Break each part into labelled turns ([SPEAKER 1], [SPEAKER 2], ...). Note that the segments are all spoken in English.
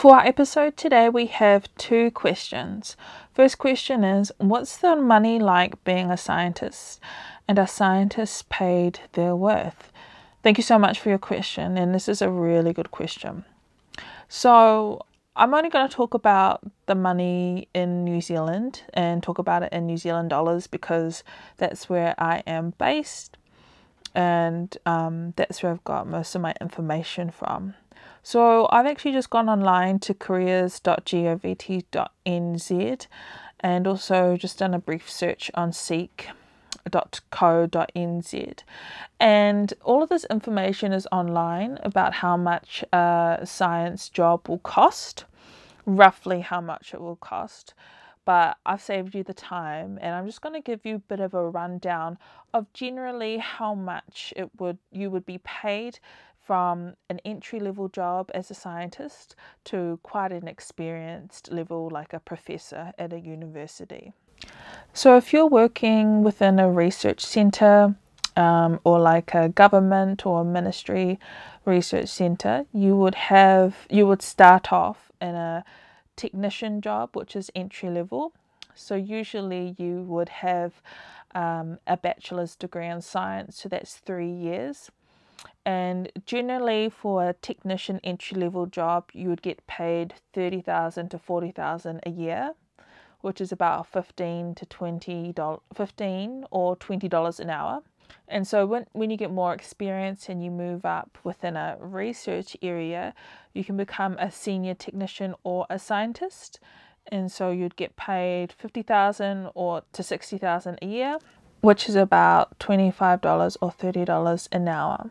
[SPEAKER 1] For our episode today, we have two questions. First question is What's the money like being a scientist? And are scientists paid their worth? Thank you so much for your question, and this is a really good question. So, I'm only going to talk about the money in New Zealand and talk about it in New Zealand dollars because that's where I am based and um, that's where I've got most of my information from. So I've actually just gone online to careers.govt.nz and also just done a brief search on Seek seek.co.nz. And all of this information is online about how much a science job will cost, roughly how much it will cost but I've saved you the time and I'm just going to give you a bit of a rundown of generally how much it would you would be paid from an entry level job as a scientist to quite an experienced level like a professor at a university. So if you're working within a research center um, or like a government or ministry research center, you would have you would start off in a technician job, which is entry level. So usually you would have um, a bachelor's degree in science, so that's three years. And generally, for a technician entry level job, you would get paid thirty thousand to forty thousand a year, which is about fifteen to twenty dollars, fifteen or twenty dollars an hour. And so when, when you get more experience and you move up within a research area, you can become a senior technician or a scientist. And so you'd get paid 50,000 or to 60,000 a year, which is about $25 or $30 an hour.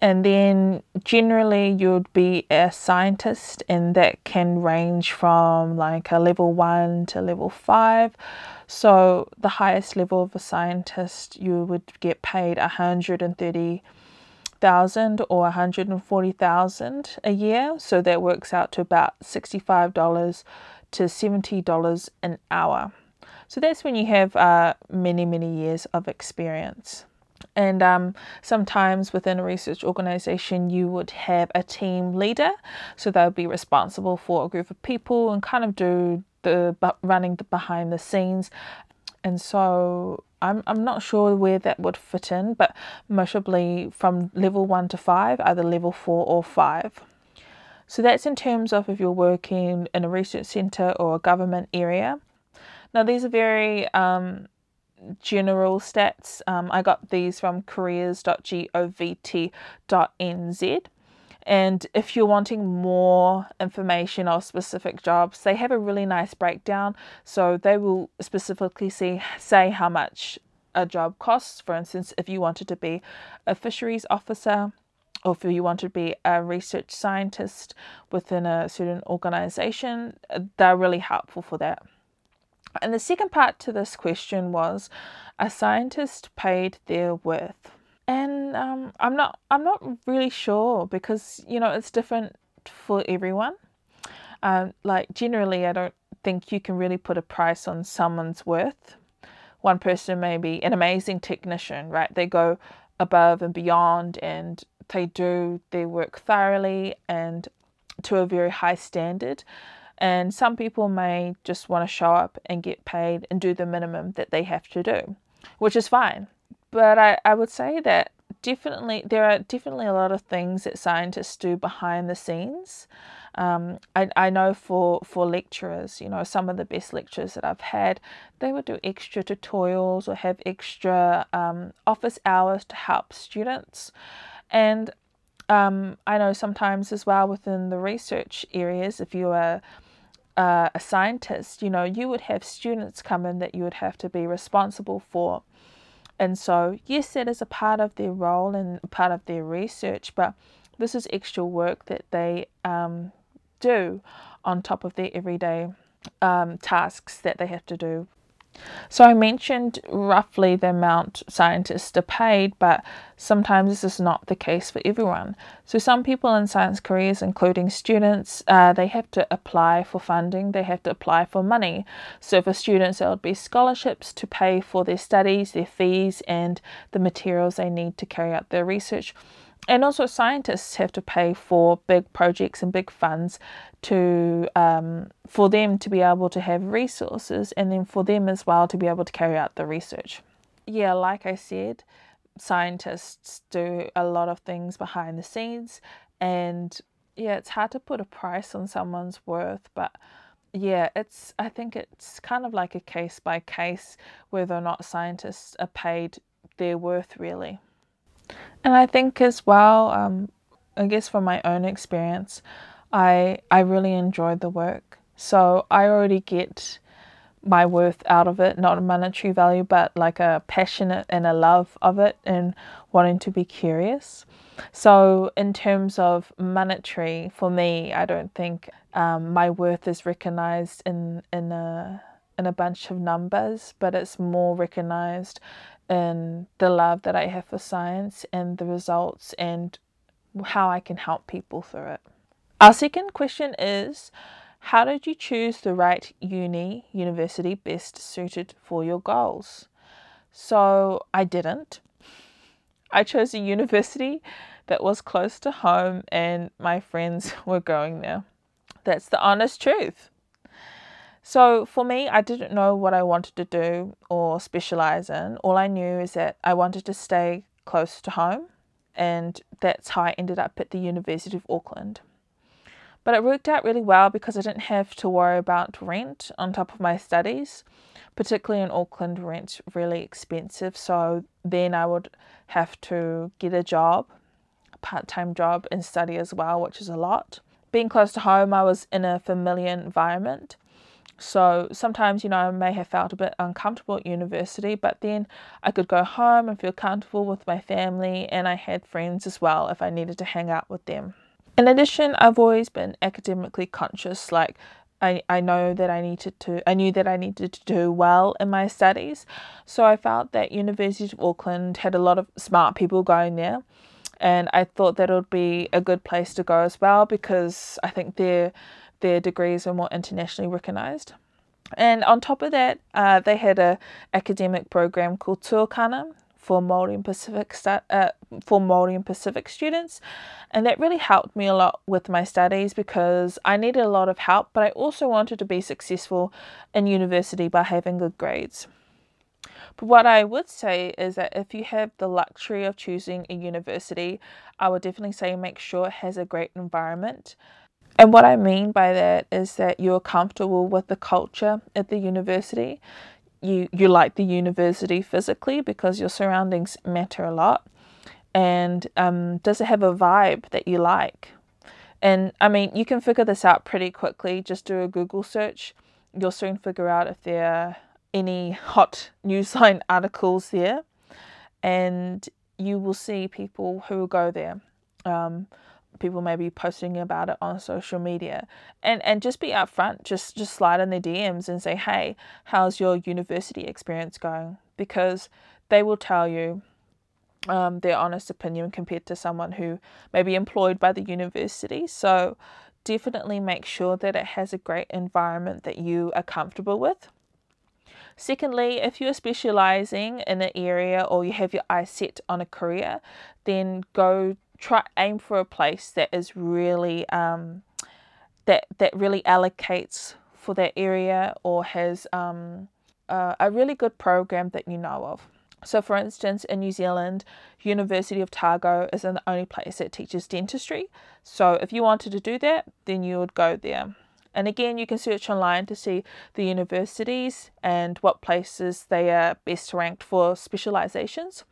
[SPEAKER 1] And then generally you'd be a scientist and that can range from like a level 1 to level 5 so the highest level of a scientist, you would get paid 130,000 or 140,000 a year. So that works out to about $65 to $70 an hour. So that's when you have uh, many, many years of experience. And um, sometimes within a research organization, you would have a team leader. So they'll be responsible for a group of people and kind of do the running the behind the scenes. And so I'm, I'm not sure where that would fit in but most probably from level 1 to 5 either level 4 or 5 so that's in terms of if you're working in a research centre or a government area. Now these are very um, general stats um, I got these from careers.govt.nz and if you're wanting more information or specific jobs, they have a really nice breakdown. So they will specifically see, say how much a job costs. For instance, if you wanted to be a fisheries officer, or if you want to be a research scientist within a certain organization, they're really helpful for that. And the second part to this question was a scientist paid their worth and um, I'm not I'm not really sure because you know it's different for everyone. Um, like generally, I don't think you can really put a price on someone's worth. One person may be an amazing technician, right? They go above and beyond, and they do their work thoroughly and to a very high standard. And some people may just want to show up and get paid and do the minimum that they have to do, which is fine but I, I would say that definitely there are definitely a lot of things that scientists do behind the scenes. Um, I, I know for, for lecturers, you know, some of the best lectures that I've had, they would do extra tutorials or have extra um, office hours to help students. And um, I know sometimes as well within the research areas, if you are uh, a scientist, you know, you would have students come in that you would have to be responsible for. And so, yes, that is a part of their role and part of their research, but this is extra work that they um, do on top of their everyday um, tasks that they have to do so I mentioned roughly the amount scientists are paid, but sometimes this is not the case for everyone. So some people in science careers, including students, uh, they have to apply for funding, they have to apply for money. So for students, there would be scholarships to pay for their studies, their fees, and the materials they need to carry out their research. And also scientists have to pay for big projects and big funds to um, for them to be able to have resources and then for them as well to be able to carry out the research. Yeah like i said scientists do a lot of things behind the scenes and yeah it's hard to put a price on someone's worth but yeah it's i think it's kind of like a case by case whether or not scientists are paid their worth really and I think as well, um, I guess from my own experience, I I really enjoy the work. So I already get my worth out of it, not a monetary value, but like a passionate and a love of it and wanting to be curious. So in terms of monetary, for me, I don't think um, my worth is recognized in in a in a bunch of numbers, but it's more recognized in the love that I have for science and the results and how I can help people through it. Our second question is How did you choose the right uni, university best suited for your goals? So I didn't. I chose a university that was close to home and my friends were going there. That's the honest truth. So for me, I didn't know what I wanted to do or specialize in. All I knew is that I wanted to stay close to home, and that's how I ended up at the University of Auckland. But it worked out really well because I didn't have to worry about rent on top of my studies. Particularly in Auckland, rent's really expensive. So then I would have to get a job, a part time job, and study as well, which is a lot. Being close to home, I was in a familiar environment so sometimes, you know, I may have felt a bit uncomfortable at university, but then I could go home and feel comfortable with my family, and I had friends as well if I needed to hang out with them. In addition, I've always been academically conscious, like I, I know that I needed to I knew that I needed to do well in my studies. So I felt that University of Auckland had a lot of smart people going there and I thought that it would be a good place to go as well because I think they're their degrees were more internationally recognised. And on top of that, uh, they had a academic program called Tuakana for Māori and Pacific uh, for Māori and Pacific students, and that really helped me a lot with my studies because I needed a lot of help, but I also wanted to be successful in university by having good grades. But what I would say is that if you have the luxury of choosing a university, I would definitely say make sure it has a great environment. And what I mean by that is that you're comfortable with the culture at the university. You you like the university physically because your surroundings matter a lot. And um, does it have a vibe that you like? And I mean, you can figure this out pretty quickly. Just do a Google search. You'll soon figure out if there are any hot newsline articles there, and you will see people who will go there. Um, people may be posting about it on social media. And and just be upfront just just slide in their dms and say hey how's your university experience going? Because they will tell you um, their honest opinion compared to someone who may be employed by the university. So definitely make sure that it has a great environment that you are comfortable with. Secondly, if you're specializing in an area or you have your eyes set on a career, then go try aim for a place that is really um, that that really allocates for that area or has um, uh, a really good program that you know of. So, for instance, in New Zealand, University of Otago is the only place that teaches dentistry. So, if you wanted to do that, then you would go there. And again, you can search online to see the universities and what places they are best ranked for specializations.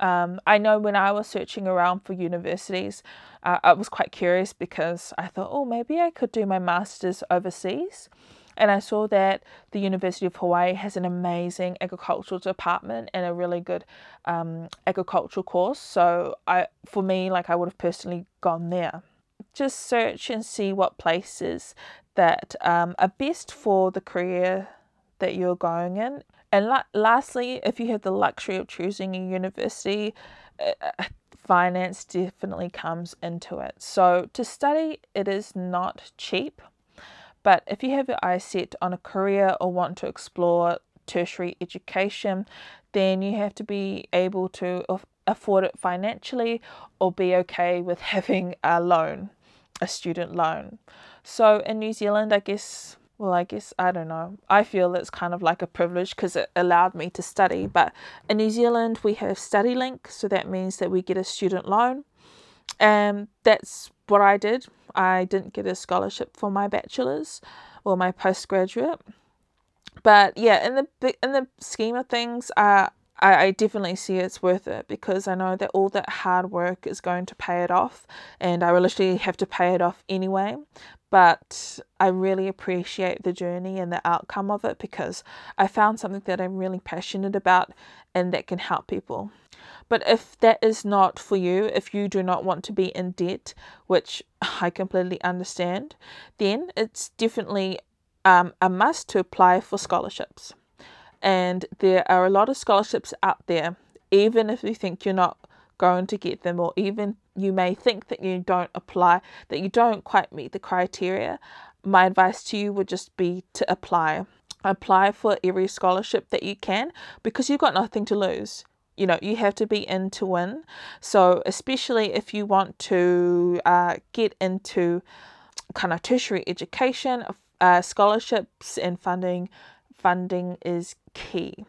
[SPEAKER 1] Um, I know when I was searching around for universities, uh, I was quite curious because I thought, oh, maybe I could do my master's overseas. And I saw that the University of Hawaii has an amazing agricultural department and a really good um, agricultural course. So I, for me, like I would have personally gone there. Just search and see what places that um, are best for the career that you're going in and la- lastly, if you have the luxury of choosing a university, uh, uh, finance definitely comes into it. So to study, it is not cheap, but if you have your eyes set on a career or want to explore tertiary education, then you have to be able to afford it financially or be okay with having a loan, a student loan. So in New Zealand, I guess, well, I guess, I don't know. I feel it's kind of like a privilege because it allowed me to study. But in New Zealand, we have StudyLink, so that means that we get a student loan. And that's what I did. I didn't get a scholarship for my bachelor's or my postgraduate. But yeah, in the in the scheme of things, uh, I, I definitely see it's worth it because I know that all that hard work is going to pay it off, and I will literally have to pay it off anyway. But I really appreciate the journey and the outcome of it because I found something that I'm really passionate about and that can help people. But if that is not for you, if you do not want to be in debt, which I completely understand, then it's definitely um, a must to apply for scholarships and there are a lot of scholarships out there even if you think you're not going to get them or even you may think that you don't apply that you don't quite meet the criteria my advice to you would just be to apply. Apply for every scholarship that you can because you've got nothing to lose. You know you have to be in to win. So especially if you want to uh, get into kind of tertiary education uh, scholarships and funding funding is key.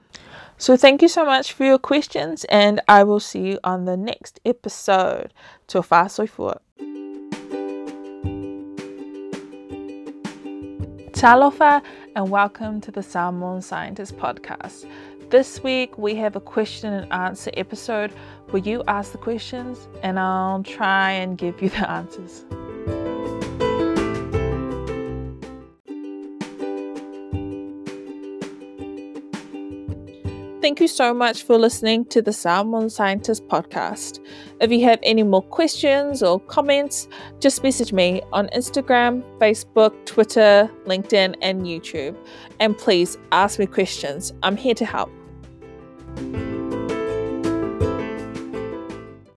[SPEAKER 1] So, thank you so much for your questions, and I will see you on the next episode. Tō whāsoi Talofa, and welcome to the Samoan Scientist Podcast. This week we have a question and answer episode where you ask the questions and I'll try and give you the answers. Thank you so much for listening to the Samoan Scientist podcast. If you have any more questions or comments, just message me on Instagram, Facebook, Twitter, LinkedIn, and YouTube. And please ask me questions. I'm here to help.